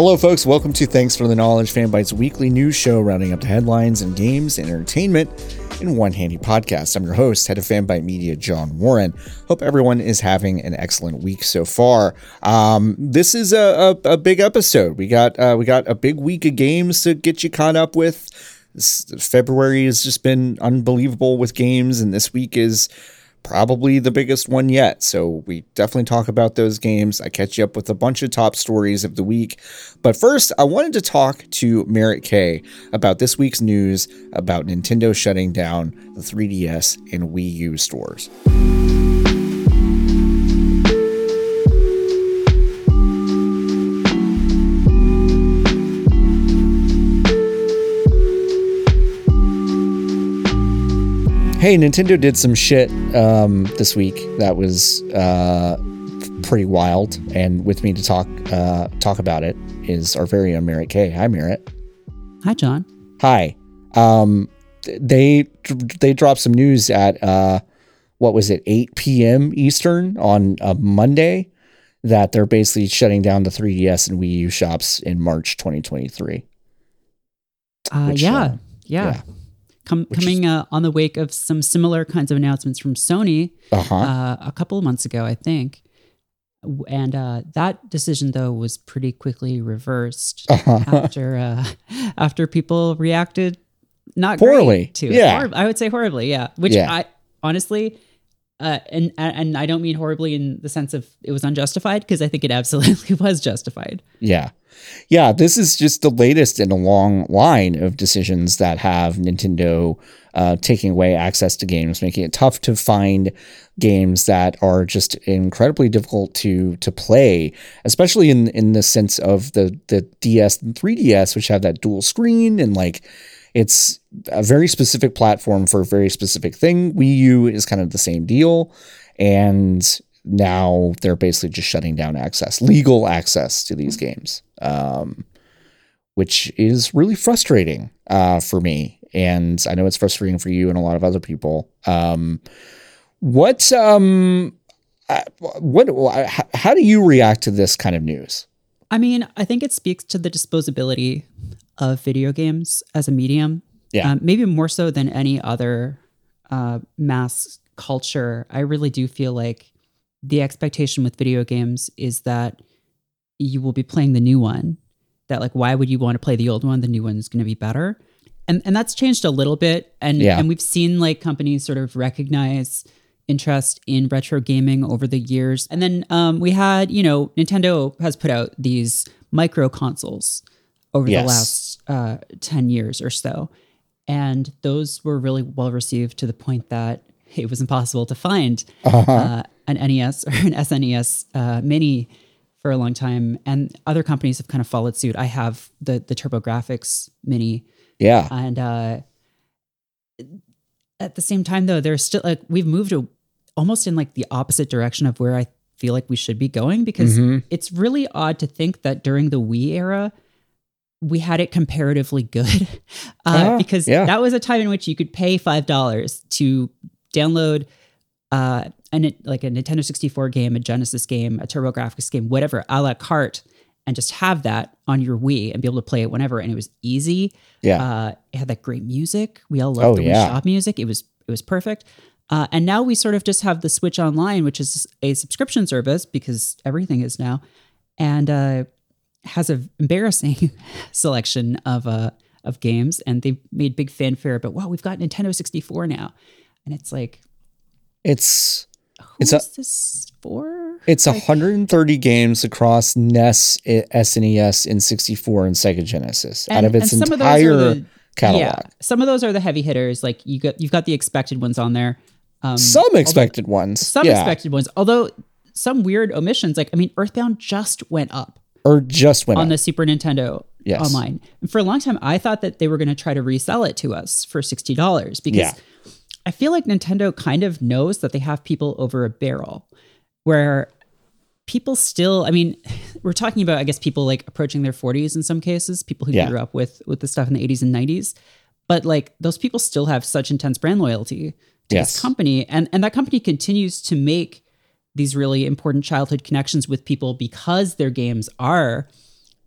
Hello, folks. Welcome to Thanks for the Knowledge Fanbytes weekly news show, rounding up the headlines and games and entertainment in one handy podcast. I'm your host, head of Fanbyte Media, John Warren. Hope everyone is having an excellent week so far. Um, this is a, a, a, big episode. We got uh, we got a big week of games to get you caught up with. This, February has just been unbelievable with games, and this week is probably the biggest one yet. So we definitely talk about those games. I catch you up with a bunch of top stories of the week. But first, I wanted to talk to Merritt K about this week's news about Nintendo shutting down the 3DS and Wii U stores. Hey, Nintendo did some shit um, this week that was uh, pretty wild, and with me to talk uh, talk about it is our very own Merritt K. Hi, Merritt. Hi, John. Hi. Um, they they dropped some news at uh, what was it, 8 p.m. Eastern on a Monday that they're basically shutting down the 3DS and Wii U shops in March 2023. Uh, Which, yeah, uh, yeah, yeah com- coming is, uh, on the wake of some similar kinds of announcements from Sony uh-huh. uh, a couple of months ago, I think. And uh, that decision, though, was pretty quickly reversed uh-huh. after uh, after people reacted not poorly to it. Yeah, I would say horribly. Yeah, which yeah. I honestly uh, and and I don't mean horribly in the sense of it was unjustified because I think it absolutely was justified. Yeah, yeah. This is just the latest in a long line of decisions that have Nintendo uh, taking away access to games, making it tough to find games that are just incredibly difficult to to play, especially in in the sense of the the DS and 3DS, which have that dual screen and like it's a very specific platform for a very specific thing. Wii U is kind of the same deal. And now they're basically just shutting down access, legal access to these games, um, which is really frustrating uh, for me. And I know it's frustrating for you and a lot of other people. Um, what, um, uh, what, how do you react to this kind of news? I mean, I think it speaks to the disposability of video games as a medium. Yeah. Um, maybe more so than any other uh, mass culture. I really do feel like the expectation with video games is that you will be playing the new one. That like, why would you want to play the old one? The new one is going to be better. And and that's changed a little bit. And yeah. and we've seen like companies sort of recognize interest in retro gaming over the years. And then um, we had, you know, Nintendo has put out these micro consoles over yes. the last uh, 10 years or so. And those were really well received to the point that it was impossible to find uh-huh. uh, an NES or an SNES uh, mini for a long time. And other companies have kind of followed suit. I have the the TurboGrafx mini. Yeah. And uh, at the same time, though, there's still like we've moved a, almost in like the opposite direction of where I feel like we should be going because mm-hmm. it's really odd to think that during the Wii era, we had it comparatively good uh, uh, because yeah. that was a time in which you could pay five dollars to download uh, an, like a Nintendo 64 game, a Genesis game, a TurboGrafx game, whatever, a la carte, and just have that on your Wii and be able to play it whenever. And it was easy. Yeah, uh, it had that great music. We all loved oh, the yeah. Wii Shop music. It was it was perfect. Uh, and now we sort of just have the Switch Online, which is a subscription service because everything is now. And uh, has an embarrassing selection of uh of games, and they made big fanfare. But wow, we've got Nintendo 64 now. and it's like, It's who's It's a- this for? it's Like, 130 games across NES, SNES, and 64 and Sega Genesis out of its some of those entire are the- catalog. Yeah, some of those are the heavy hitters. Like you got you've got the expected ones on there. Um, Some although- expected ones. some yeah. expected ones. Although some weird omissions. Like I mean, Earthbound just went up or just went on up. the Super Nintendo Yes. online. And for a long time, I thought that they were going to try to resell it to us for sixty dollars because Yeah. I feel like Nintendo kind of knows that they have people over a barrel, where people still. I mean, we're talking about I guess people like approaching their forties in some cases, people who Yeah. grew up with with the stuff in the eighties and nineties, but like those people still have such intense brand loyalty to Yes. this company, and and that company continues to make these really important childhood connections with people because their games are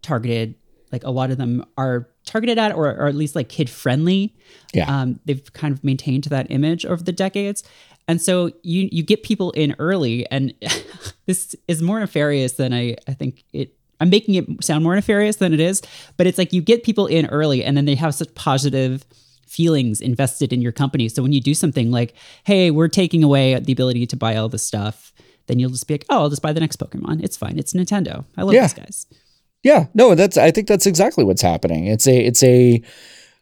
targeted like a lot of them are targeted at or, or at least like kid friendly Yeah. um, they've kind of maintained that image over the decades. And so you you get people in early and this is more nefarious than i i think it i'm making it sound more nefarious than it is but it's like you get people in early and then they have such positive feelings invested in your company. So when you do something like hey we're taking away the ability to buy all this stuff then you'll just be like oh i'll just buy the next pokemon. It's fine. It's nintendo. I love Yeah. these guys Yeah, no, that's I think that's exactly what's happening. It's a it's a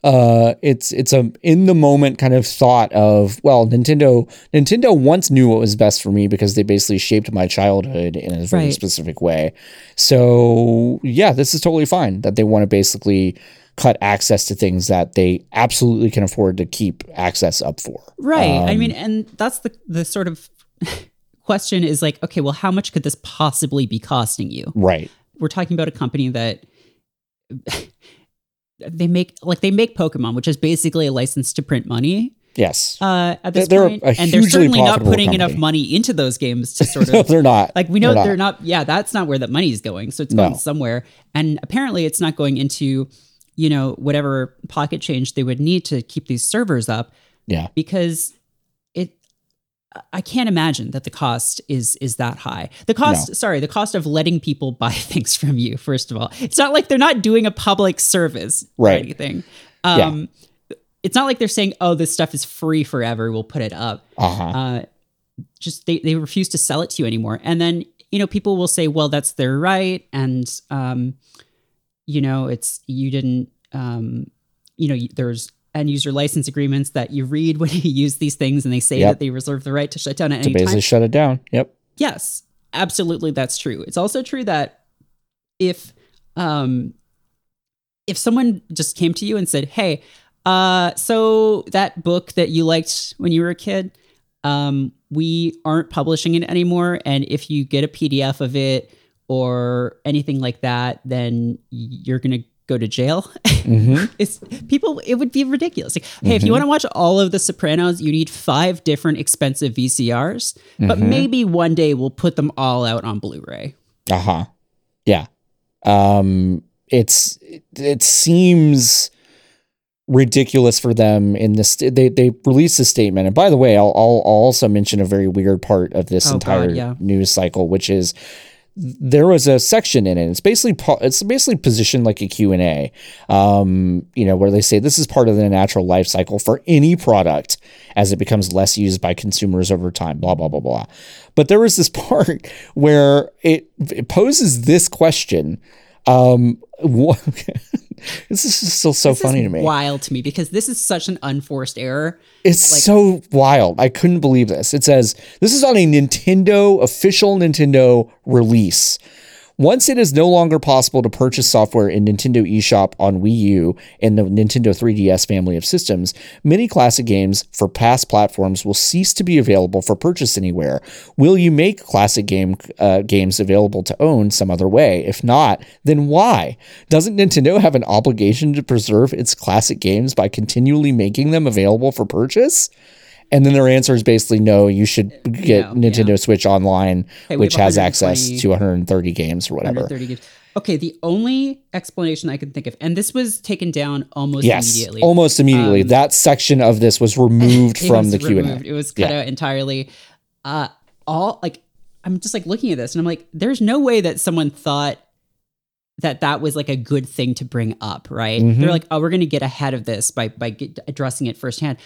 uh it's it's a in the moment kind of thought of well Nintendo Nintendo once knew what was best for me because they basically shaped my childhood in a very Right. specific way. So yeah, this is totally fine that they want to basically cut access to things that they absolutely can afford to keep access up for. Right. I Um, mean, and that's the the sort of question is like, okay, well, how much could this possibly be costing you? Right. We're talking about a company that they make like they make Pokemon, which is basically a license to print money. Yes. Uh, at this They're point, and they're certainly not putting enough money into those games to sort no, of they're not. like we know They're they're not. Yeah, that's not where the money's going. So it's No. going somewhere, and apparently it's not going into you know whatever pocket change they would need to keep these servers up Yeah. because I can't imagine that the cost is is that high. The cost, No. sorry, the cost of letting people buy things from you. First of all, it's not like they're not doing a public service right. or anything. Yeah. Um, It's not like they're saying, "Oh, this stuff is free forever. We'll put it up." Uh-huh. Uh, just they they refuse to sell it to you anymore. And then you know people will say, "Well, that's their right," and um, you know it's you didn't um, you know there's end user license agreements that you read when you use these things, and they say Yep. that they reserve the right to shut down at to any basically time. shut it down. Yep. Yes, absolutely, that's true. It's also true that if um, if someone just came to you and said, "Hey, uh, so that book that you liked when you were a kid, um, we aren't publishing it anymore, and if you get a PDF of it or anything like that, then you're gonna go to jail." hmm it's people it would be ridiculous like hey if you want to watch all of the sopranos you need five different expensive vcrs but Mhm. maybe one day we'll put them all out on blu-ray Uh huh. Yeah. Um. It's it, it seems ridiculous for them in this. They they released a statement, and by the way, I'll I'll, I'll also mention a very weird part of this Oh, entire God, yeah. news cycle, which is there was a section in it. It's basically it's basically positioned like a Q and A, um, you know, where they say this is part of the natural life cycle for any product as it becomes less used by consumers over time. Blah blah blah blah. But there was this part where it, it poses this question. Um, what, this is still so This funny to me. wild to me because this is such an unforced error It's Like- so wild. I couldn't believe this. It says this is on a Nintendo official Nintendo release. Once it is no longer possible to purchase software in Nintendo eShop on Wii U and the Nintendo 3DS family of systems, many classic games for past platforms will cease to be available for purchase anywhere. Will you make classic game uh, games available to own some other way? If not, then why? Doesn't Nintendo have an obligation to preserve its classic games by continually making them available for purchase? And then their answer is basically no, you should get No, Nintendo yeah. Switch Online, which has access to 130 games or whatever. 130 games. okay the only explanation i can think of and this was taken down almost Yes, immediately almost immediately. Um, that section of this was removed from was the Q and A. It was cut Yeah. out entirely. Uh, all like I'm just like looking at this and I'm like, there's no way that someone thought that that was like a good thing to bring up, right? Mhm. They're like, oh, we're going to get ahead of this by by get, addressing it firsthand.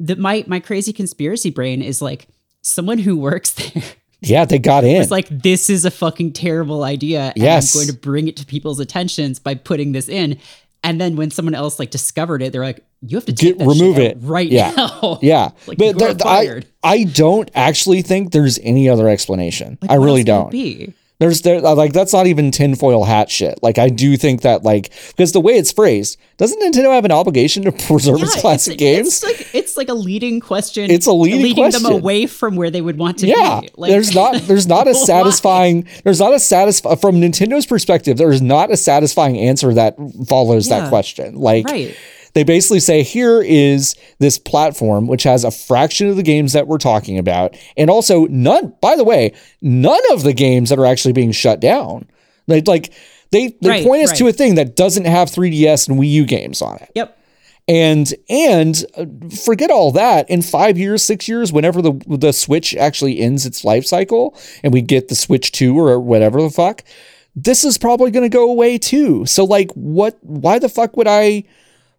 The my my crazy conspiracy brain is like someone who works there Yeah, they got in. It's like this is a fucking terrible idea. And Yes. I'm going to bring it to people's attentions by putting this in. And then when someone else like discovered it, they're like, "You have to take Get- that remove it. right Yeah. now." yeah, like but there- I, fired. I don't actually think there's any other explanation. Like, I really else would it don't. Be? There's there uh, like that's not even tinfoil hat shit. Like I do think that like because the way it's phrased, doesn't Nintendo have an obligation to preserve its classic it's, games? It's like it's like a leading question. It's a leading leading them question. away from where they would want to yeah, be. Like, there's not there's not a satisfying there's not a satisfying from Nintendo's perspective. There's not a satisfying answer that follows that question. Like Right. They basically say here is this platform which has a fraction of the games that we're talking about, and also none. By the way, none of the games that are actually being shut down. Like like they they Right, point us to a thing that doesn't have 3DS and Wii U games on it. Yep. And and uh, forget all that. In five years, six years, whenever the the Switch actually ends its life cycle, and we get the Switch Two or whatever the fuck, this is probably going to go away too. So like, what? Why the fuck would I?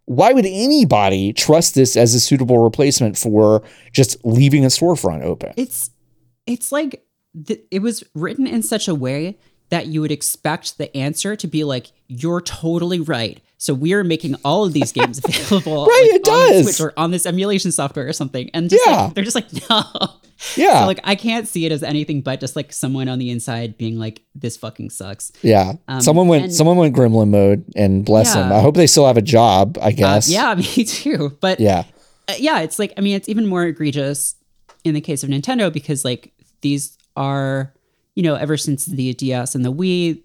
Why would anybody trust this as a suitable replacement for just leaving a storefront open? It's it's like th- it was written in such a way that you would expect the answer to be like, "You're totally right." So we are making all of these games available, Right, like, it on does. Switch or on this emulation software or something. And just Yeah. like, they're just like, no. Yeah. So like, I can't see it as anything but just like someone on the inside being like, "This fucking sucks." yeah, Um, someone went and- someone went gremlin mode, and bless them. I hope they still have a job. I Uh, guess. yeah, me too. But Yeah. uh, yeah, it's like I mean, it's even more egregious in the case of Nintendo because like these are, you know, ever since the DS and the Wii,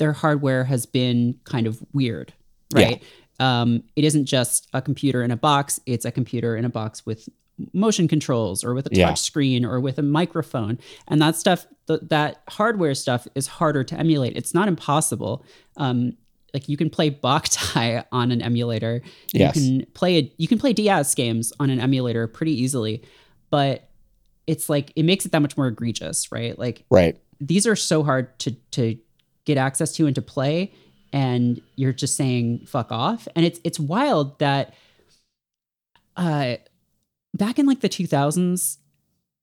their hardware has been kind of weird, right? Um, it isn't just a computer in a box; it's a computer in a box with motion controls or with a touch Yeah. screen or with a microphone and that stuff th- that hardware stuff is harder to emulate it's not impossible um, like you can play Boktai on an emulator Yes. you can play a, you can play DS games on an emulator pretty easily, but it's like it makes it that much more egregious, right? Like Right. these are so hard to to get access to and to play, and you're just saying fuck off. And it's it's wild that uh back in like the 2000s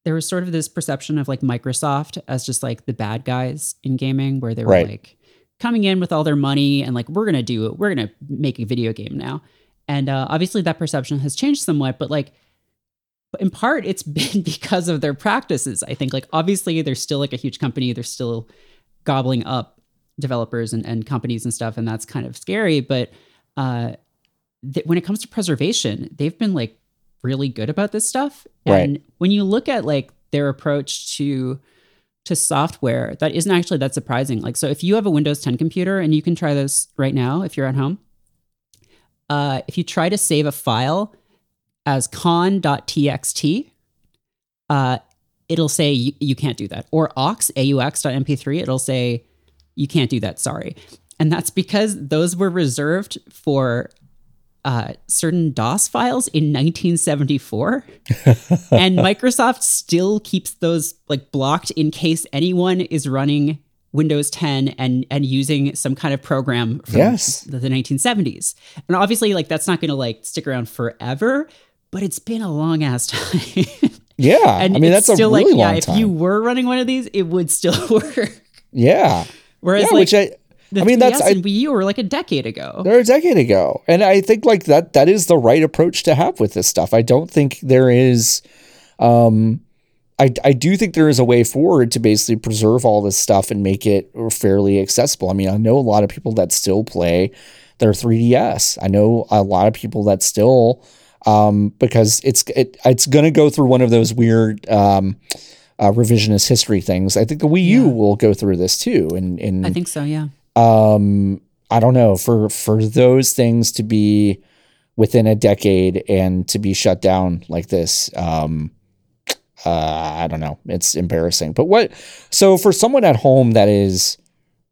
there was sort of this perception of like Microsoft as just like the bad guys in gaming where they were Right. like coming in with all their money and like we're going to do it. We're going to make a video game now. And uh, obviously that perception has changed somewhat, but like in part it's been because of their practices. I think like obviously they're still like a huge company. They're still gobbling up developers and, and companies and stuff. And that's kind of scary. But uh, th- when it comes to preservation, they've been like really good about this stuff. Right. And when you look at like their approach to to software, that isn't actually that surprising. Like, so if you have a Windows 10 computer, and you can try this right now if you're at home, uh, if you try to save a file as con.txt, uh, it'll say you, you can't do that. Or aux, aux.mp3, it'll say you can't do that, sorry. And that's because those were reserved for uh, certain DOS files in 1974. and Microsoft still keeps those like blocked in case anyone is running Windows 10 and and using some kind of program from Yes. the, the 1970s. And obviously like that's not going to like stick around forever, but it's been a long ass time. Yeah. and I mean, it's that's a still really like yeah, long if you were running one of these, it would still work. yeah. Whereas yeah, like which I, the I mean, 3DS that's, I, and Wii U were like a decade ago. they're a decade ago. And I think like that, that is the right approach to have with this stuff. I don't think there is, um, I, I do think there is a way forward to basically preserve all this stuff and make it fairly accessible. I mean, I know a lot of people that still play their 3DS. I know a lot of people that still, um, because it's it, it's going to go through one of those weird um, uh, revisionist history things. I think the Wii U Yeah. will go through this too. And and I think so, yeah. um i don't know for for those things to be within a decade and to be shut down like this um uh i don't know it's embarrassing but what so for someone at home that is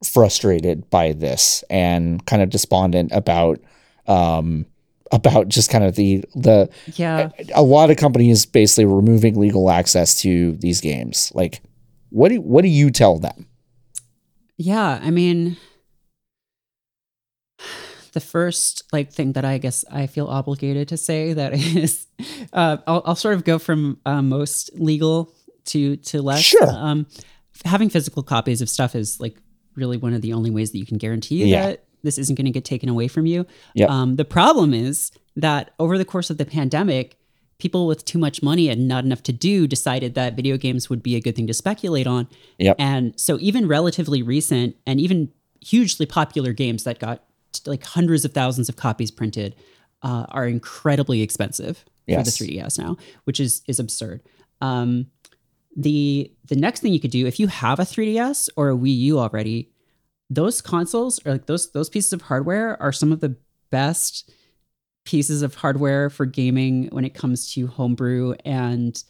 frustrated by this and kind of despondent about um about just kind of the the Yeah. a lot of companies basically removing legal access to these games like what do what do you tell them Yeah, I mean, the first like thing that I guess I feel obligated to say that is, uh, I'll, I'll sort of go from uh, most legal to to less. Sure. Um, having physical copies of stuff is like really one of the only ways that you can guarantee Yeah. that this isn't going to get taken away from you. Yep. Um, the problem is that over the course of the pandemic, people with too much money and not enough to do decided that video games would be a good thing to speculate on. Yep. And so even relatively recent and even hugely popular games that got like hundreds of thousands of copies printed uh, are incredibly expensive Yes. for the 3DS now, which is is absurd. Um, the the next thing you could do if you have a 3DS or a Wii U already, those consoles or like those those pieces of hardware are some of the best pieces of hardware for gaming when it comes to homebrew and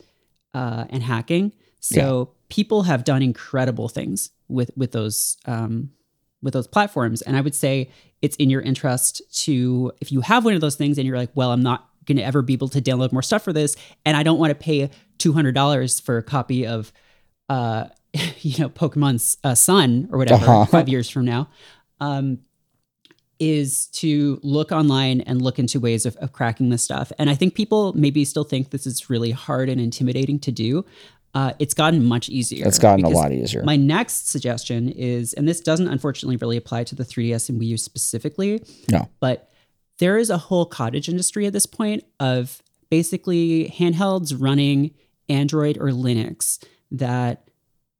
uh, and hacking. So people have done incredible things with with those um, with those platforms, and I would say it's in your interest to if you have one of those things and you're like, well, I'm not going to ever be able to download more stuff for this, and I don't want to pay two hundred dollars for a copy of uh, you know Pokemon's uh, Sun or whatever Uh-huh. five years from now. Um, is to look online and look into ways of, of cracking this stuff. And I think people maybe still think this is really hard and intimidating to do. Uh, it's gotten much easier. It's gotten a lot easier. My next suggestion is, and this doesn't unfortunately really apply to the 3DS and Wii U specifically, no. but there is a whole cottage industry at this point of basically handhelds running Android or Linux that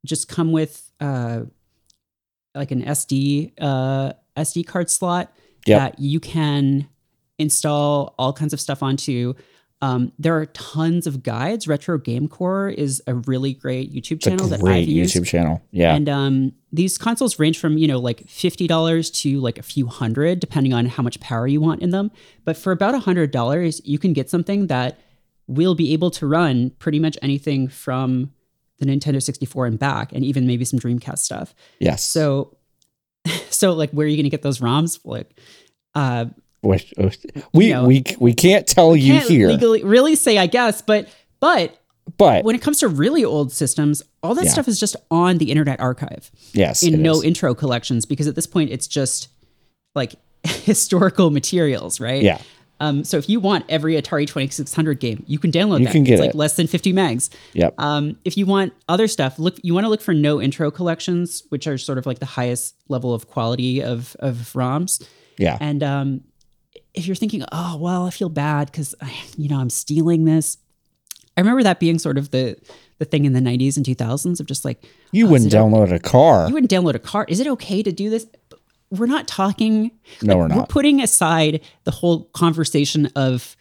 just come with uh, like an SD uh, SD card slot Yep. that you can install all kinds of stuff onto. Um, there are tons of guides. Retro Game Corps is a really great YouTube channel that I've used. YouTube channel. Yeah. And um, these consoles range from you know like fifty dollars to like a few hundred, depending on how much power you want in them. But for about a hundred dollars, you can get something that will be able to run pretty much anything from the Nintendo 64 and back, and even maybe some Dreamcast stuff. yes. So, so like, where are you going to get those ROMs? Like, uh, Which- we you know, we we can't tell you can't here, legally really say, I guess, but but but when it comes to really old systems, all that Yeah. stuff is just on the Internet Archive. yes, in no is. intro collections because at this point it's just like historical materials, right? yeah, Um, so if you want every Atari 2600 game, you can download You that. can get it's like it. less than 50 megs. yep, Um, if you want other stuff, look. You want to look for no intro collections, which are sort of like the highest level of quality of of ROMs. yeah, And um, if you're thinking, oh well, I feel bad because you know I'm stealing this. I remember that being sort of the the thing in the 90s and 2000s of just like you oh, wouldn't download a car. you wouldn't download a car. Is it okay to do this? We're not talking. No, we're not. We're putting aside the whole conversation of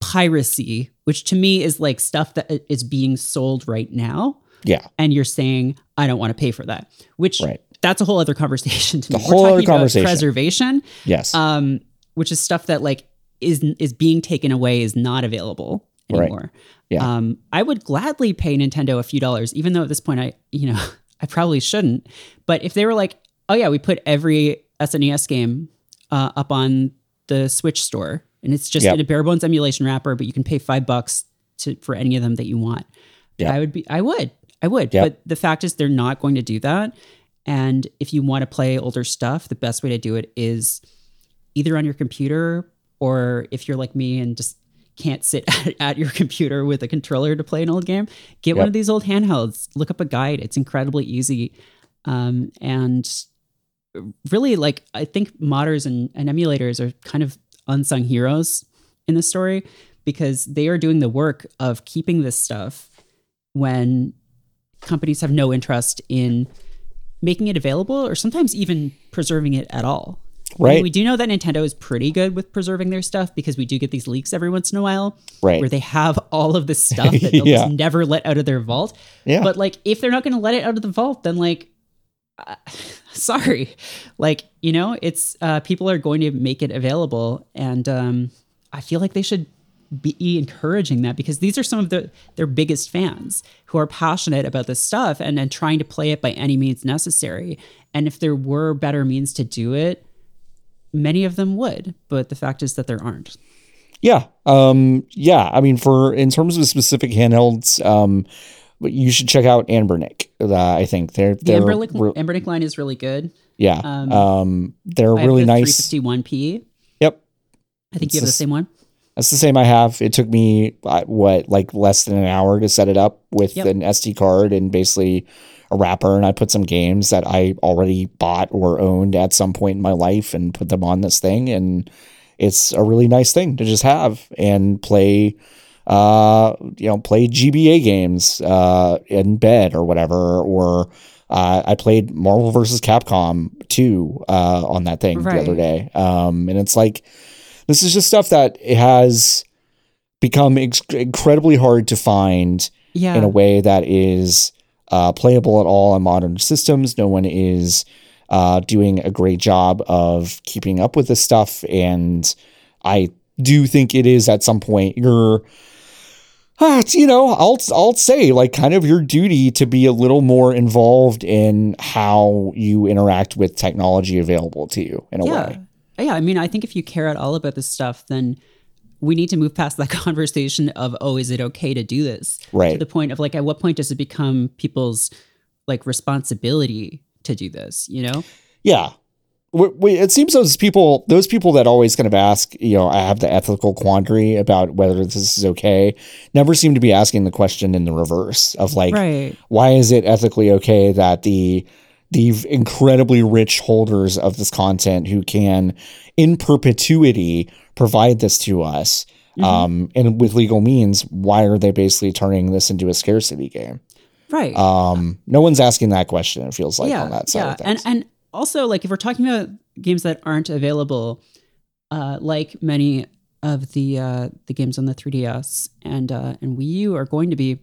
piracy, which to me is like stuff that is being sold right now. yeah, And you're saying, I don't want to pay for that, which Right. that's a whole other conversation to me. The whole We're other talking about conversation. preservation, yes, um, which is stuff that like is is being taken away, is not available Right. anymore. Yeah. Um, I would gladly pay Nintendo a few dollars, even though at this point I, you know, I probably shouldn't. But if they were like, oh yeah, we put every SNES game uh, up on the Switch store, and it's just Yep. in a bare bones emulation wrapper, but you can pay five bucks to for any of them that you want. Yeah. I would be, I would, I would. Yep. But the fact is, they're not going to do that. And if you want to play older stuff, the best way to do it is either on your computer or if you're like me and just can't sit at, at your computer with a controller to play an old game, get one of these old handhelds. Look up a guide. It's incredibly easy. Um, and really, like, I think modders and, and emulators are kind of unsung heroes in this story because they are doing the work of keeping this stuff when companies have no interest in making it available or sometimes even preserving it at all. Right. I mean, we do know that Nintendo is pretty good with preserving their stuff because we do get these leaks every once in a while Right. where they have all of this stuff that they'll Yeah. just never let out of their vault. Yeah. But like if they're not going to let it out of the vault, then like uh, sorry. Like, you know, it's uh people are going to make it available and um I feel like they should be encouraging that because these are some of the their biggest fans who are passionate about this stuff and and trying to play it by any means necessary. And if there were better means to do it, many of them would, but the fact is that there aren't. Yeah. Um, yeah. I mean, for in terms of specific handhelds, um, but you should check out Anbernic. Uh, I think they're The they're Anbernic, re- Anbernic line is really good. yeah. um, Um, they're I have really the nice. 351p. I think It's you have the this- same one. That's the same I have. It took me uh, what like less than an hour to set it up with Yep. an SD card and basically a wrapper, and I put some games that I already bought or owned at some point in my life and put them on this thing, and it's a really nice thing to just have and play. Uh, you know, play GBA games uh, in bed or whatever, or uh, I played Marvel versus Capcom 2 uh, on that thing the other day. Um, and it's like, this is just stuff that has become ex- incredibly hard to find Yeah. in a way that is uh, playable at all on modern systems. No one is uh, doing a great job of keeping up with this stuff, and I do think it is at some point your. Uh, it's, you know, I'll I'll say like kind of your duty to be a little more involved in how you interact with technology available to you in a yeah. way. Yeah. I mean, I think if you care at all about this stuff, then we need to move past that conversation of, oh, is it okay to do this? Right. To the point of like, at what point does it become people's like responsibility to do this? You know? Yeah. We, we, it seems those people, those people that always kind of ask, you know, I have the ethical quandary about whether this is okay, never seem to be asking the question in the reverse of like, right. why is it ethically okay that the the incredibly rich holders of this content who can in perpetuity provide this to us um, and with legal means why are they basically turning this into a scarcity game Right. um, no one's asking that question it feels like on that side yeah. And and also like if we're talking about games that aren't available, uh, like many of the uh, the games on the 3DS and uh, and Wii U are going to be.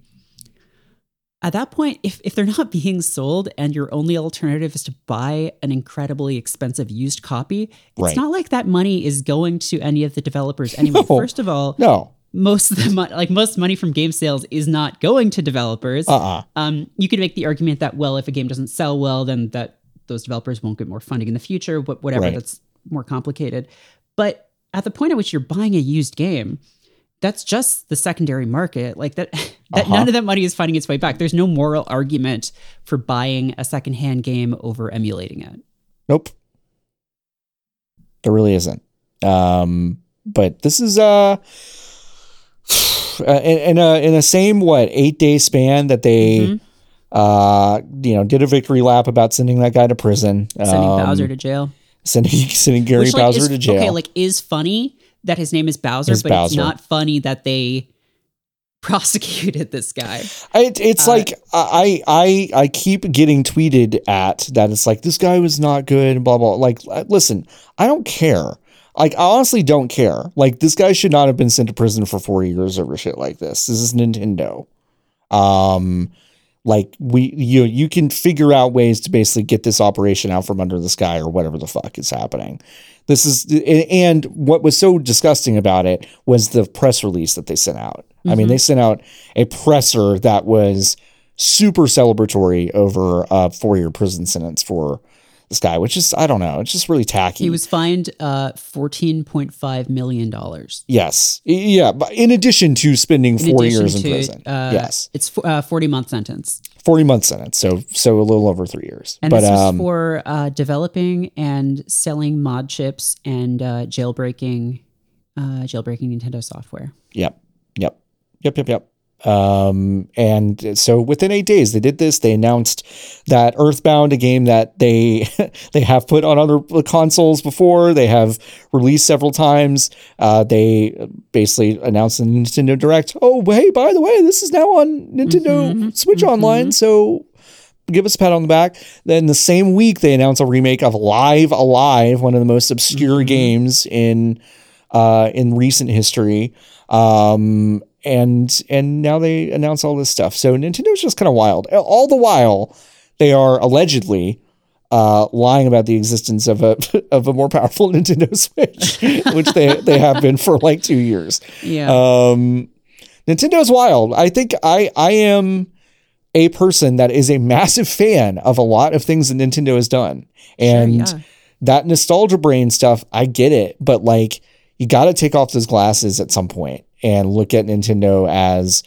At that point, if, if they're not being sold and your only alternative is to buy an incredibly expensive used copy, it's Right. not like that money is going to any of the developers anyway. No. First of all, no most of the money, like most money from game sales, is not going to developers uh-uh um, you could make the argument that well, if a game doesn't sell well, then that those developers won't get more funding in the future. But whatever, Right. that's more complicated. But at the point at which you're buying a used game, that's just the secondary market. Like that, that Uh-huh. none of that money is finding its way back. There's no moral argument for buying a secondhand game over emulating it. Nope. There really isn't. Um, but this is uh, uh, in, in a in a same what eight day span that they Mhm. Uh you know did a victory lap about sending that guy to prison, Sending um, Bowser to jail, sending sending Gary Which, like, Bowser is- to jail. Okay, like is funny that his name is Bowser, Is but it's not funny that they prosecuted this guy. It, it's Uh, like I I I keep getting tweeted at that it's like this guy was not good blah blah. Like uh, listen I don't care. Like I honestly don't care. Like this guy should not have been sent to prison for four years over shit like this. This is Nintendo. Um like we you you can figure out ways to basically get this operation out from under the sky or whatever the fuck is happening. This is and what was so disgusting about it was the press release that they sent out. I mean they mm-hmm. sent out a presser that was super celebratory over a four-year prison sentence for this guy which is i don't know it's just really tacky He was fined uh, $14.5 million. yes yeah but in addition to spending In four years in to, prison uh, yes It's uh, 40 month sentence. 40 month sentence so so a little over three years And but this was um for uh, developing and selling mod chips and uh, jailbreaking uh, jailbreaking Nintendo software. Yep. Yep. Yep. Yep. Yep. Um, and so within eight days, they did this. They announced that Earthbound, a game that they they have put on other consoles before, they have released several times. Uh, they basically announced in Nintendo Direct, "Oh, hey, by the way, this is now on Nintendo Mhm, Switch mhm. Online." So give us a pat on the back. Then the same week, they announced a remake of Live A Live, one of the most obscure Mhm. games in uh, in recent history. Um, and and now they announce all this stuff. So Nintendo's just kind of wild. All the while, they are allegedly uh, lying about the existence of a of a more powerful Nintendo Switch, which they they have been for like two years. Yeah. Um, Nintendo's wild. I think I I am a person that is a massive fan of a lot of things that Nintendo has done, and sure, yeah. that nostalgia brain stuff. I get it, but like you got to take off those glasses at some point and look at Nintendo as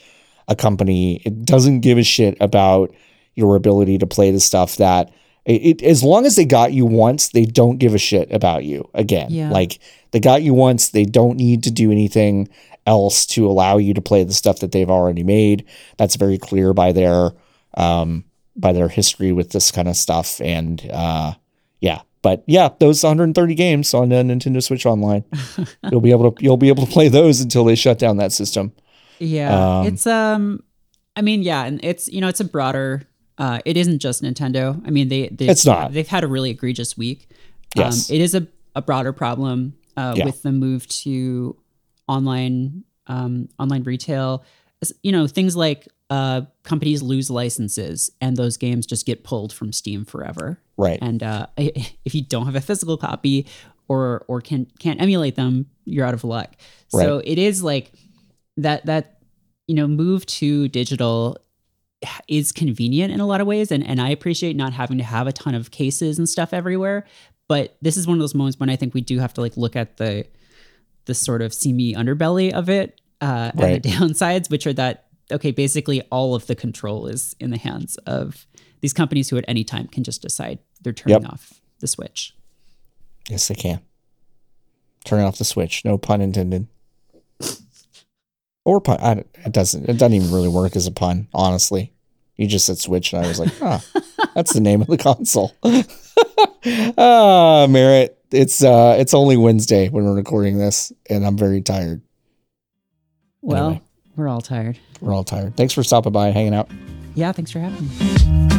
a company. It doesn't give a shit about your ability to play the stuff that It, it, as long as they got you once, they don't give a shit about you again. Yeah. Like they got you once, they don't need to do anything else to allow you to play the stuff that they've already made. That's very clear by their um, by their history with this kind of stuff. And uh, yeah, but yeah, those 130 games on the Nintendo Switch Online, you'll be able to you'll be able to play those until they shut down that system. Yeah, Um, it's um, I mean, yeah, and it's you know, it's a broader. Uh, it isn't just Nintendo. I mean, they they It's not. They've had a really egregious week. Yes. um, it is a, a broader problem uh, Yeah. with the move to online um, online retail. You know, things like uh, companies lose licenses and those games just get pulled from Steam forever. Right. And uh, if you don't have a physical copy or or can can't emulate them, you're out of luck. So Right. it is like that that you know move to digital is convenient in a lot of ways and and I appreciate not having to have a ton of cases and stuff everywhere but this is one of those moments when I think we do have to like look at the the sort of seamy underbelly of it uh Right. and the downsides which are that okay basically all of the control is in the hands of these companies who at any time can just decide they're turning Yep. off the switch Yes, they can. Turn off the switch. No pun intended. Or pun. I, it doesn't. It doesn't even really work as a pun. Honestly, you just said switch, and I was like, ah, that's the name of the console. ah, Merritt. It's uh, it's only Wednesday when we're recording this, and I'm very tired. well Anyway. We're all tired We're all tired. Thanks for stopping by and hanging out. yeah thanks for having me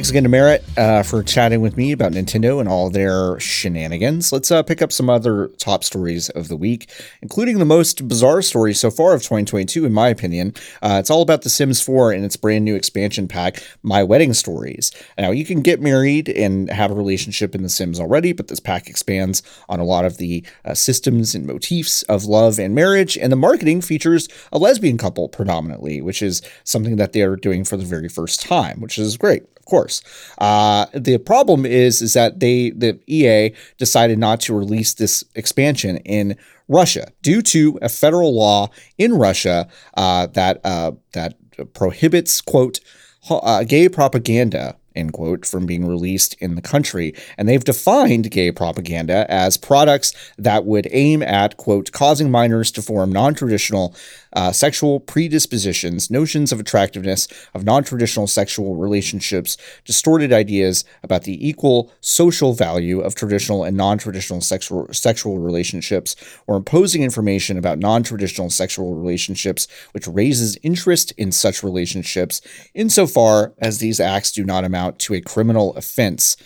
Thanks again to Merritt uh, for chatting with me about Nintendo and all their shenanigans. Let's uh, pick up some other top stories of the week, including the most bizarre story so far of 2022, in my opinion. Uh, it's all about The Sims 4 and its brand new expansion pack, My Wedding Stories. Now, you can get married and have a relationship in The Sims already, but this pack expands on a lot of the uh, systems and motifs of love and marriage, and the marketing features a lesbian couple predominantly, which is something that they are doing for the very first time, which is great course. Uh, the problem is is that they the EA decided not to release this expansion in Russia due to a federal law in Russia uh, that uh, that prohibits quote uh, gay propaganda end quote from being released in the country and they've defined gay propaganda as products that would aim at quote causing minors to form non-traditional uh, sexual predispositions, notions of attractiveness, of non traditional sexual relationships, distorted ideas about the equal social value of traditional and non traditional sexual, sexual relationships, or imposing information about non traditional sexual relationships which raises interest in such relationships, insofar as these acts do not amount to a criminal offense.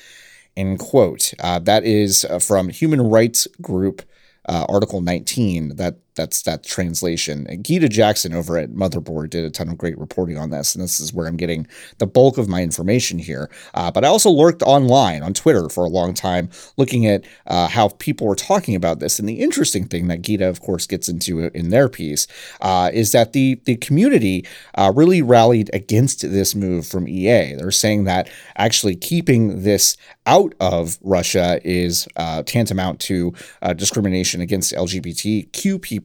End quote. Uh, that is uh, from Human Rights Group. Uh, Article 19. That that's that translation. And Gita Jackson over at Motherboard did a ton of great reporting on this, and this is where I'm getting the bulk of my information here. Uh, but I also lurked online on Twitter for a long time, looking at uh, how people were talking about this. And the interesting thing that Gita, of course, gets into in their piece uh, is that the the community uh, really rallied against this move from EA. They're saying that actually keeping this out of Russia is uh, tantamount to uh, discrimination against LGBTQ people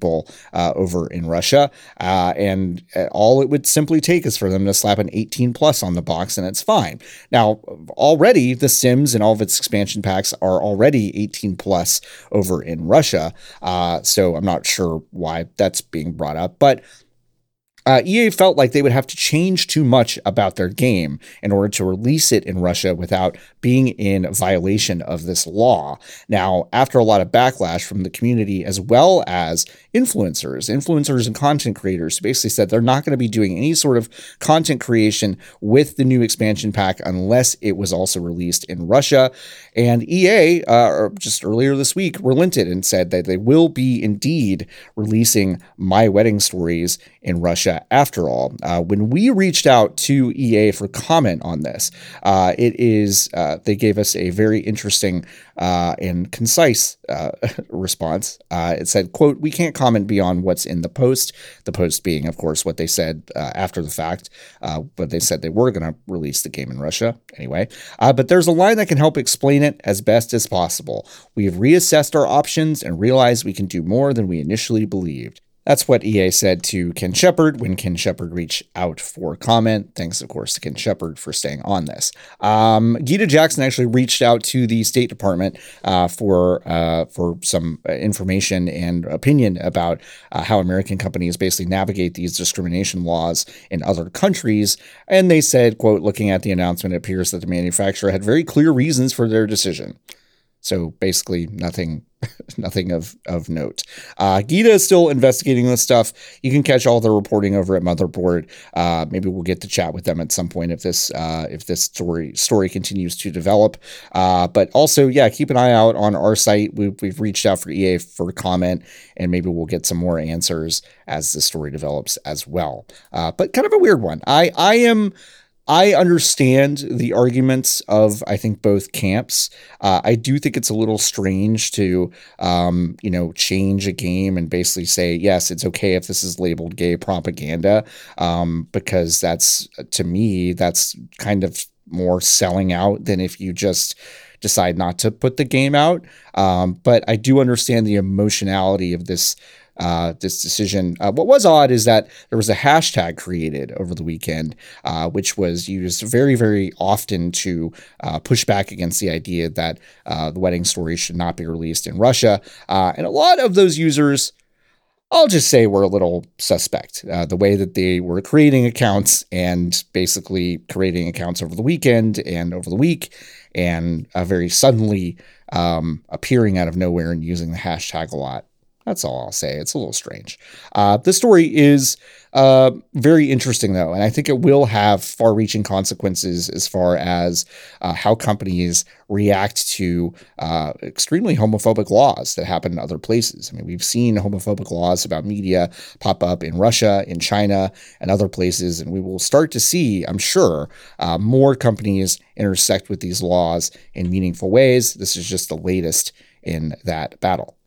uh, over in Russia, uh, and uh, all it would simply take is for them to slap an 18 plus on the box, and it's fine. Now, already The Sims and all of its expansion packs are already 18 plus over in Russia, uh, so I'm not sure why that's being brought up, but. Uh, EA felt like they would have to change too much about their game in order to release it in Russia without being in violation of this law. Now, after a lot of backlash from the community as well as influencers, influencers and content creators basically said they're not going to be doing any sort of content creation with the new expansion pack unless it was also released in Russia. And EA, uh, just earlier this week, relented and said that they will be indeed releasing My Wedding Stories in Russia after all. Uh, when we reached out to EA for comment on this, uh, it is uh, they gave us a very interesting uh, and concise uh, response. it said, "quote We can't comment beyond what's in the post. The post being, of course, what they said after the fact, but they said they were going to release the game in Russia anyway. but there's a line that can help explain it as best as possible. We have reassessed our options and realized we can do more than we initially believed." That's what EA said to Ken Shepard when Ken Shepard reached out for comment. Thanks, of course, to Ken Shepard for staying on this. Um, Gita Jackson actually reached out to the State Department uh, for uh, for some information and opinion about uh, how American companies basically navigate these discrimination laws in other countries. And they said, "quote Looking at the announcement, it appears that the manufacturer had very clear reasons for their decision." So basically, nothing, nothing of of note. Uh, Gita is still investigating this stuff. You can catch all the reporting over at Motherboard. Uh, maybe we'll get to chat with them at some point if this uh, if this story story continues to develop. Uh, but also, yeah, keep an eye out on our site. We've, we've reached out for EA for comment, and maybe we'll get some more answers as the story develops as well. Uh, but kind of a weird one. I I am. I understand the arguments of I think both camps. Uh, I do think it's a little strange to um, you know change a game and basically say yes, it's okay if this is labeled gay propaganda um, because that's to me that's kind of more selling out than if you just decide not to put the game out. Um, but I do understand the emotionality of this uh, this decision. Uh, what was odd is that there was a hashtag created over the weekend, uh, which was used very, very often to uh, push back against the idea that uh, the wedding story should not be released in Russia. Uh, and a lot of those users. I'll just say were a little suspect. the way that they were creating accounts and basically creating accounts over the weekend and over the week, and very suddenly um, appearing out of nowhere and using the hashtag a lot. That's all I'll say. It's a little strange. Uh, this story is uh, very interesting, though, and I think it will have far reaching consequences as far as uh, how companies react to uh, extremely homophobic laws that happen in other places. I mean, we've seen homophobic laws about media pop up in Russia, in China, and other places, and we will start to see, I'm sure, uh, more companies intersect with these laws in meaningful ways. This is just the latest in that battle.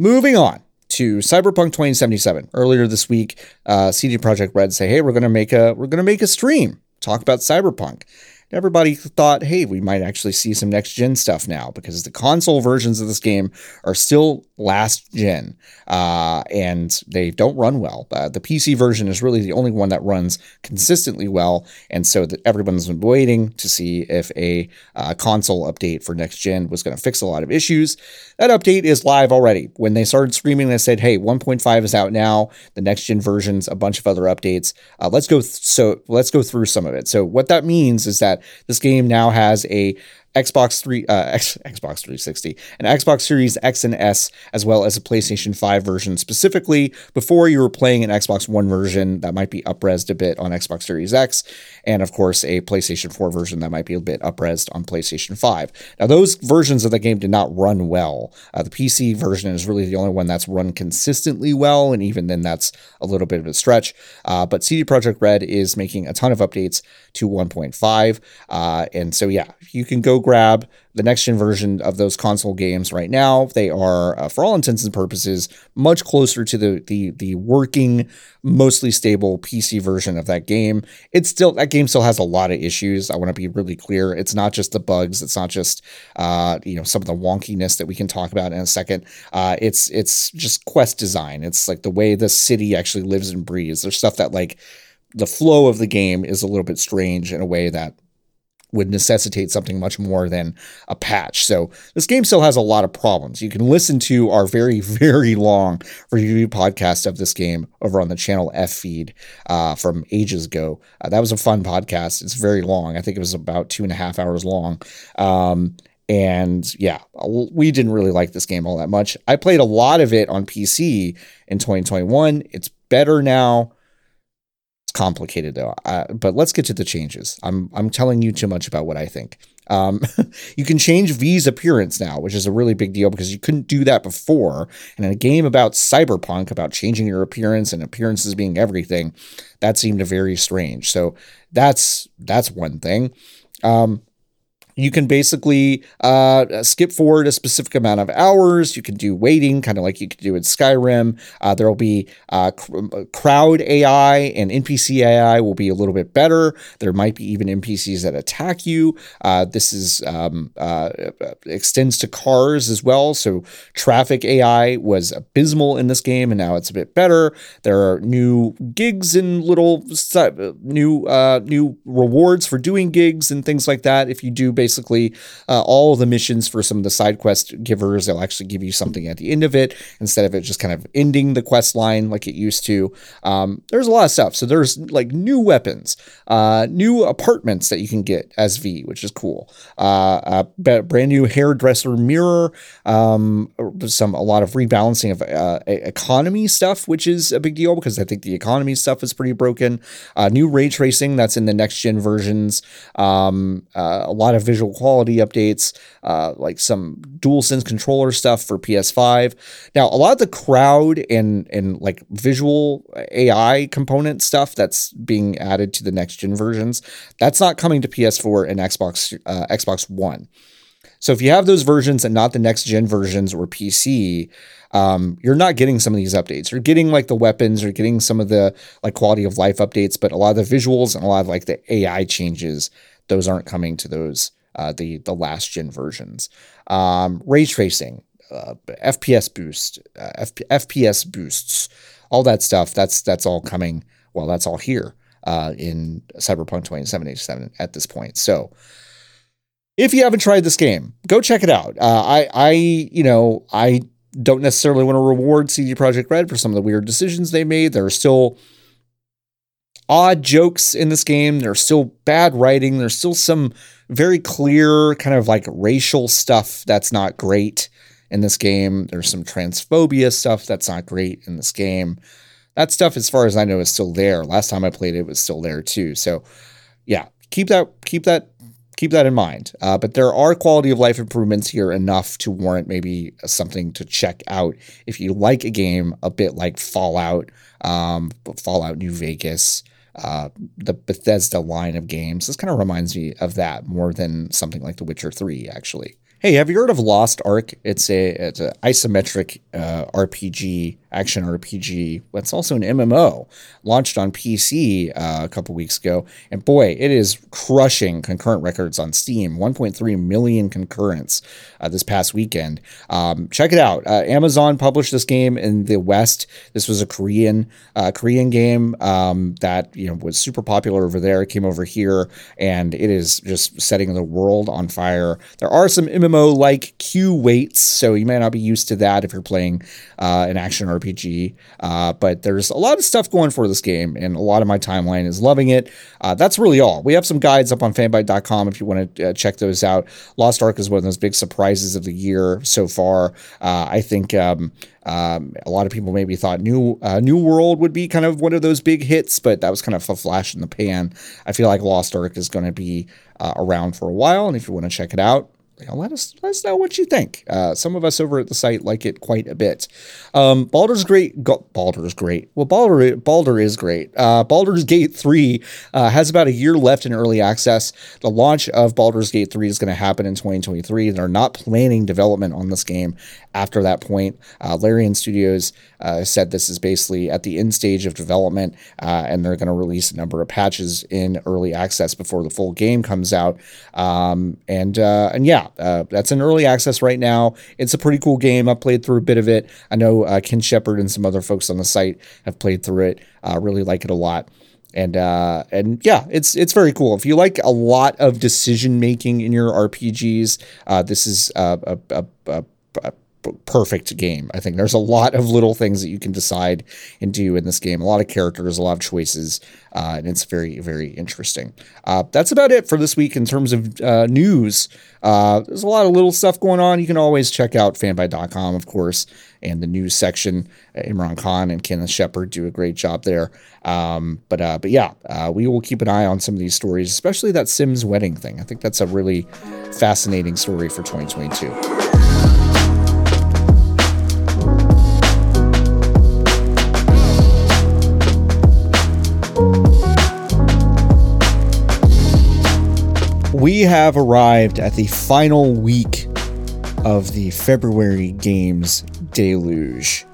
Moving on to Cyberpunk 2077. Earlier this week, uh, CD Projekt Red say, "Hey, we're gonna make a we're gonna make a stream talk about Cyberpunk." Everybody thought, hey, we might actually see some next gen stuff now because the console versions of this game are still last gen uh, and they don't run well. Uh, the PC version is really the only one that runs consistently well. And so that everyone's been waiting to see if a uh, console update for next gen was going to fix a lot of issues. That update is live already. When they started screaming, they said, hey, 1.5 is out now. The next gen versions, a bunch of other updates. Uh, let's go. Th- so let's go through some of it. So what that means is that this game now has a Xbox 3, uh, X, Xbox 360, an Xbox Series X and S, as well as a PlayStation 5 version. Specifically, before you were playing an Xbox One version that might be upresed a bit on Xbox Series X, and of course, a PlayStation 4 version that might be a bit upresed on PlayStation 5. Now, those versions of the game did not run well. Uh, the PC version is really the only one that's run consistently well, and even then, that's a little bit of a stretch. Uh, but CD Projekt Red is making a ton of updates to 1.5, uh, and so yeah, you can go grab the next gen version of those console games right now. They are, uh, for all intents and purposes, much closer to the the the working, mostly stable PC version of that game. It's still that game still has a lot of issues. I want to be really clear. It's not just the bugs. It's not just uh, you know some of the wonkiness that we can talk about in a second. Uh, it's it's just quest design. It's like the way the city actually lives and breathes. There's stuff that like the flow of the game is a little bit strange in a way that would necessitate something much more than a patch. So this game still has a lot of problems. You can listen to our very, very long review podcast of this game over on the channel F feed uh, from ages ago. Uh, that was a fun podcast. It's very long. I think it was about two and a half hours long. Um, and yeah, we didn't really like this game all that much. I played a lot of it on PC in 2021. It's better now complicated though. Uh, but let's get to the changes. I'm I'm telling you too much about what I think. Um, you can change V's appearance now, which is a really big deal because you couldn't do that before. And in a game about cyberpunk, about changing your appearance and appearances being everything, that seemed very strange. So that's that's one thing. Um, you can basically uh, skip forward a specific amount of hours. You can do waiting, kind of like you could do in Skyrim. Uh, there will be uh, cr- uh, crowd AI and NPC AI will be a little bit better. There might be even NPCs that attack you. Uh, this is um, extends to cars as well. So traffic AI was abysmal in this game, and now it's a bit better. There are new gigs and little new new rewards for doing gigs and things like that. If you do basically basically uh, all the missions for some of the side quest givers. They'll actually give you something at the end of it instead of it just kind of ending the quest line like it used to. Um, there's a lot of stuff. So there's like new weapons, uh, new apartments that you can get as V, which is cool. Uh, a brand new hairdresser mirror, um, some a lot of rebalancing of uh, economy stuff, which is a big deal because I think the economy stuff is pretty broken. Uh, new ray tracing that's in the next gen versions. Um, uh, a lot of visual quality updates, uh, like some DualSense controller stuff for PS5. Now, a lot of the crowd and and like visual AI component stuff that's being added to the next gen versions, that's not coming to PS4 and Xbox uh, Xbox One. So if you have those versions and not the next gen versions or PC, um, you're not getting some of these updates. You're getting like the weapons, you're getting some of the like quality of life updates, but a lot of the visuals and a lot of like the AI changes, those aren't coming to those uh, the the last gen versions. Um, ray tracing, uh, FPS boost, uh, FPS boosts, all that stuff. That's that's all coming. Well, that's all here uh, in Cyberpunk 2077 at this point. So if you haven't tried this game, go check it out. Uh, I I you know I don't necessarily want to reward CD Projekt Red for some of the weird decisions they made. There are still odd jokes in this game. There's still bad writing. There's still some very clear kind of like racial stuff that's not great in this game. There's some transphobia stuff that's not great in this game. That stuff, as far as I know, is still there. Last time I played it, it was still there too. So, yeah, keep that keep that keep that in mind. Uh, but there are quality of life improvements here enough to warrant maybe something to check out if you like a game a bit like Fallout, um, Fallout New Vegas, uh, the Bethesda line of games. This kind of reminds me of that more than something like The Witcher 3, actually. Hey, have you heard of Lost Ark? It's a it's an isometric uh, RPG action RPG. It's also an MMO launched on PC uh, a couple weeks ago. And boy, it is crushing concurrent records on Steam 1.3 million concurrents uh, this past weekend. Um, check it out. Uh, Amazon published this game in the West. This was a Korean uh, Korean game um, that you know was super popular over there. It came over here and it is just setting the world on fire. There are some like queue waits, so you may not be used to that if you're playing uh, an action RPG. Uh, but there's a lot of stuff going for this game, and a lot of my timeline is loving it. Uh, that's really all. We have some guides up on fanbyte.com if you want to uh, check those out. Lost Ark is one of those big surprises of the year so far. Uh, I think. Um, um, a lot of people maybe thought New uh, New World would be kind of one of those big hits, but that was kind of a flash in the pan. I feel like Lost Ark is going to be uh, around for a while, and if you want to check it out, you know, let us let us know what you think. Uh, some of us over at the site like it quite a bit. Um, Baldur's great. Go, Baldur's great. Well, Baldur Baldur is great. Uh, Baldur's Gate three uh, has about a year left in early access. The launch of Baldur's Gate three is going to happen in 2023. They're not planning development on this game after that point. Uh, Larian Studios uh, said this is basically at the end stage of development, uh, and they're going to release a number of patches in early access before the full game comes out. Um, and uh, and yeah, uh, that's in early access right now. It's a pretty cool game. I played through a bit of it. I know uh, Ken Shepard and some other folks on the site have played through it. I really like it a lot and uh, and yeah, it's it's very cool. If you like a lot of decision making in your RPGs, uh, this is a, a, a, a perfect game. I think there's a lot of little things that you can decide and do in this game. A lot of characters, a lot of choices, uh, and it's very, very interesting. Uh, that's about it for this week in terms of uh, news. Uh, there's a lot of little stuff going on. You can always check out fanbyte.com, of course, and the news section. Uh, Imran Khan and Kenneth Shepard do a great job there. Um, but uh, but yeah, we will keep an eye on some of these stories, especially that Sims wedding thing. I think that's a really fascinating story for 2022. We have arrived at the final week of the February Games deluge.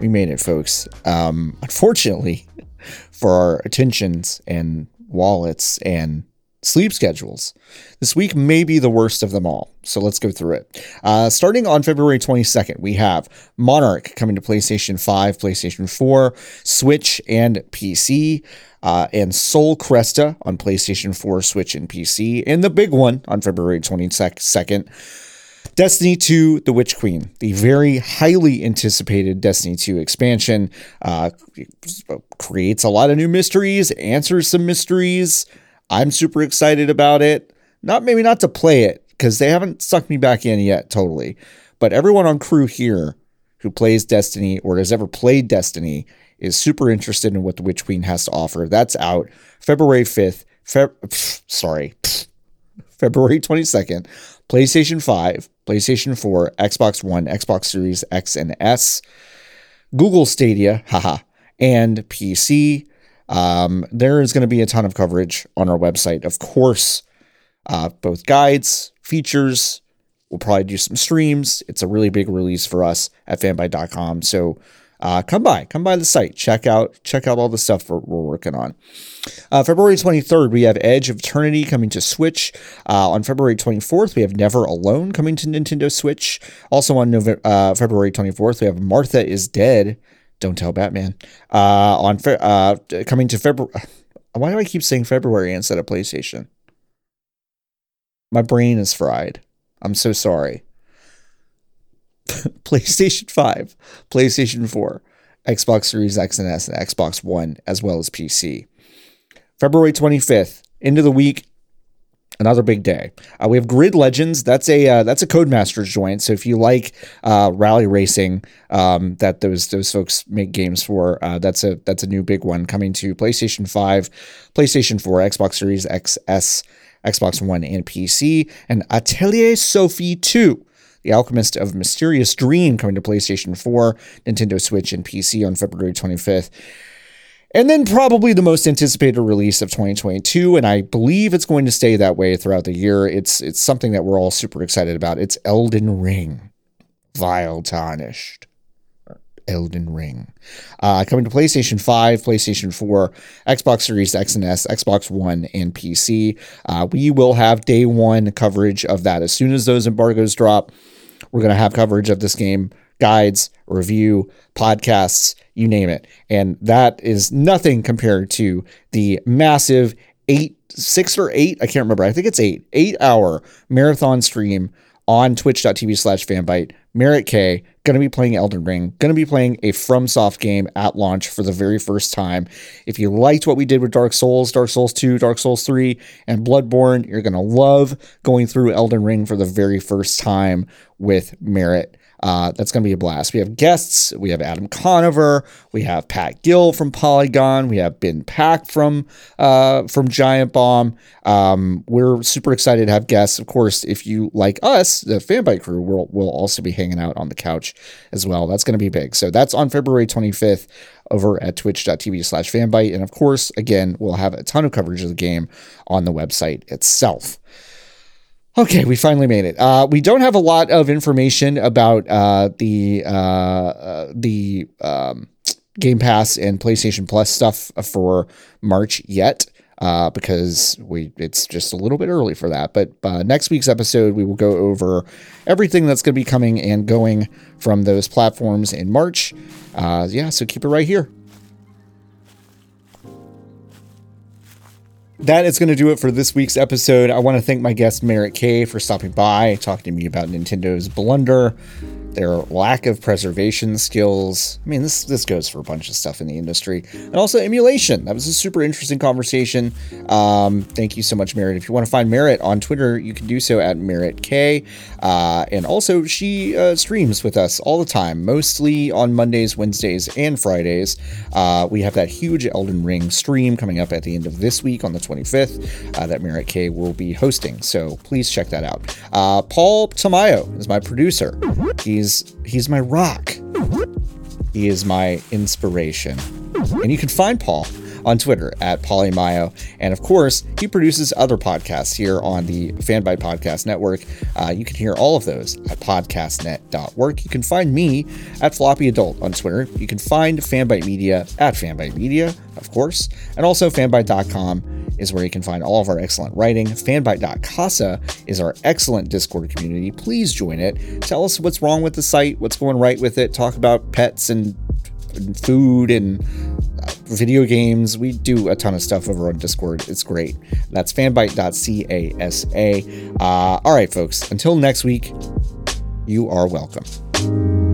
We made it, folks. Um, unfortunately, for our attentions and wallets and sleep schedules, this week may be the worst of them all. So let's go through it. Uh, starting on February 22nd, we have Monark coming to PlayStation 5, PlayStation 4, Switch, and PC uh, and Soul Cresta on PlayStation 4, Switch, and PC. And the big one on February 22nd, Destiny 2 The Witch Queen, the very highly anticipated Destiny 2 expansion, uh, creates a lot of new mysteries, answers some mysteries. I'm super excited about it. Not maybe not to play it because they haven't sucked me back in yet totally, but everyone on crew here who plays Destiny or has ever played Destiny is super interested in what the Witch Queen has to offer. That's out February 5th. Feb- sorry, February 22nd. PlayStation 5, PlayStation 4, Xbox One, Xbox Series X and S, Google Stadia, haha, and PC. Um, there is going to be a ton of coverage on our website. Of course, uh, both guides, features. We'll probably do some streams. It's a really big release for us at fanbyte.com. So uh, come by, come by the site, check out, check out all the stuff we're, we're working on. Uh, February 23rd, we have Edge of Eternity coming to Switch. Uh, on February 24th, we have Never Alone coming to Nintendo Switch. Also on November, uh, February 24th, we have Martha is Dead. Don't tell Batman. Uh, on fe- uh, coming to February. Why do I keep saying February instead of PlayStation? My brain is fried. I'm so sorry. PlayStation 5, PlayStation 4, Xbox Series X and S, and Xbox One, as well as PC. February 25th, into the week, another big day. Uh, we have Grid Legends. That's a uh, that's a Codemasters joint. So if you like uh, rally racing, um, that those those folks make games for, uh, that's a that's a new big one coming to PlayStation Five, PlayStation Four, Xbox Series XS, Xbox One, and PC. And Atelier Sophie Two. The Alchemist of Mysterious Dream coming to PlayStation 4, Nintendo Switch, and PC on February 25th. And then probably the most anticipated release of 2022, and I believe it's going to stay that way throughout the year. It's it's something that we're all super excited about. It's Elden Ring, Vile Tarnished. Elden Ring. Uh, coming to PlayStation 5, PlayStation 4, Xbox Series X and S, Xbox One, and PC. Uh, we will have day one coverage of that. As soon as those embargoes drop, we're going to have coverage of this game, guides, review, podcasts, you name it. And that is nothing compared to the massive eight, six or eight, I can't remember. I think it's eight, eight hour marathon stream on twitch.tv slash fanbyte. Merritt K, going to be playing Elden Ring, going to be playing a FromSoft game at launch for the very first time. If you liked what we did with Dark Souls, Dark Souls 2, Dark Souls 3, and Bloodborne, you're going to love going through Elden Ring for the very first time with Merritt. Uh, that's going to be a blast. We have guests. We have Adam Conover. We have Pat Gill from Polygon. We have Ben Pack from uh, from Giant Bomb. Um, we're super excited to have guests. Of course, if you like us, the Fanbyte crew, we'll, we'll also be hanging out on the couch as well. That's going to be big. So that's on February 25th over at twitch.tv slash fanbyte. And of course, again, we'll have a ton of coverage of the game on the website itself. Okay, we finally made it. Uh, we don't have a lot of information about uh, the uh, uh, the um, Game Pass and PlayStation Plus stuff for March yet. Uh, because we it's just a little bit early for that. But uh, next week's episode, we will go over everything that's going to be coming and going from those platforms in March. yeah, so keep it right here. That is going to do it for this week's episode. I want to thank my guest Merritt K for stopping by, talking to me about Nintendo's blunder, their lack of preservation skills. I mean, this this goes for a bunch of stuff in the industry, and also emulation. That was a super interesting conversation. Um, thank you so much, Merritt. If you want to find Merritt on Twitter, you can do so at Merritt K. Uh, and also, she uh, streams with us all the time, mostly on Mondays, Wednesdays, and Fridays. Uh, we have that huge Elden Ring stream coming up at the end of this week on the 25th uh, that Merritt K will be hosting. So please check that out. Uh, Paul Tamayo is my producer. He's he's my rock. He is my inspiration. And you can find Paul on Twitter at Polymayo. And of course, he produces other podcasts here on the Fanbyte Podcast Network. Uh, you can hear all of those at podcastnet.work. You can find me at Floppy Adult on Twitter. You can find Fanbyte Media at Fanbyte Media, of course. And also fanbyte.com is where you can find all of our excellent writing. Fanbyte.casa is our excellent Discord community. Please join it. Tell us what's wrong with the site, what's going right with it. Talk about pets and food and uh, video games. We do a ton of stuff over on Discord. It's great. That's fanbyte.casa. Uh, all right, folks. Until next week, you are welcome.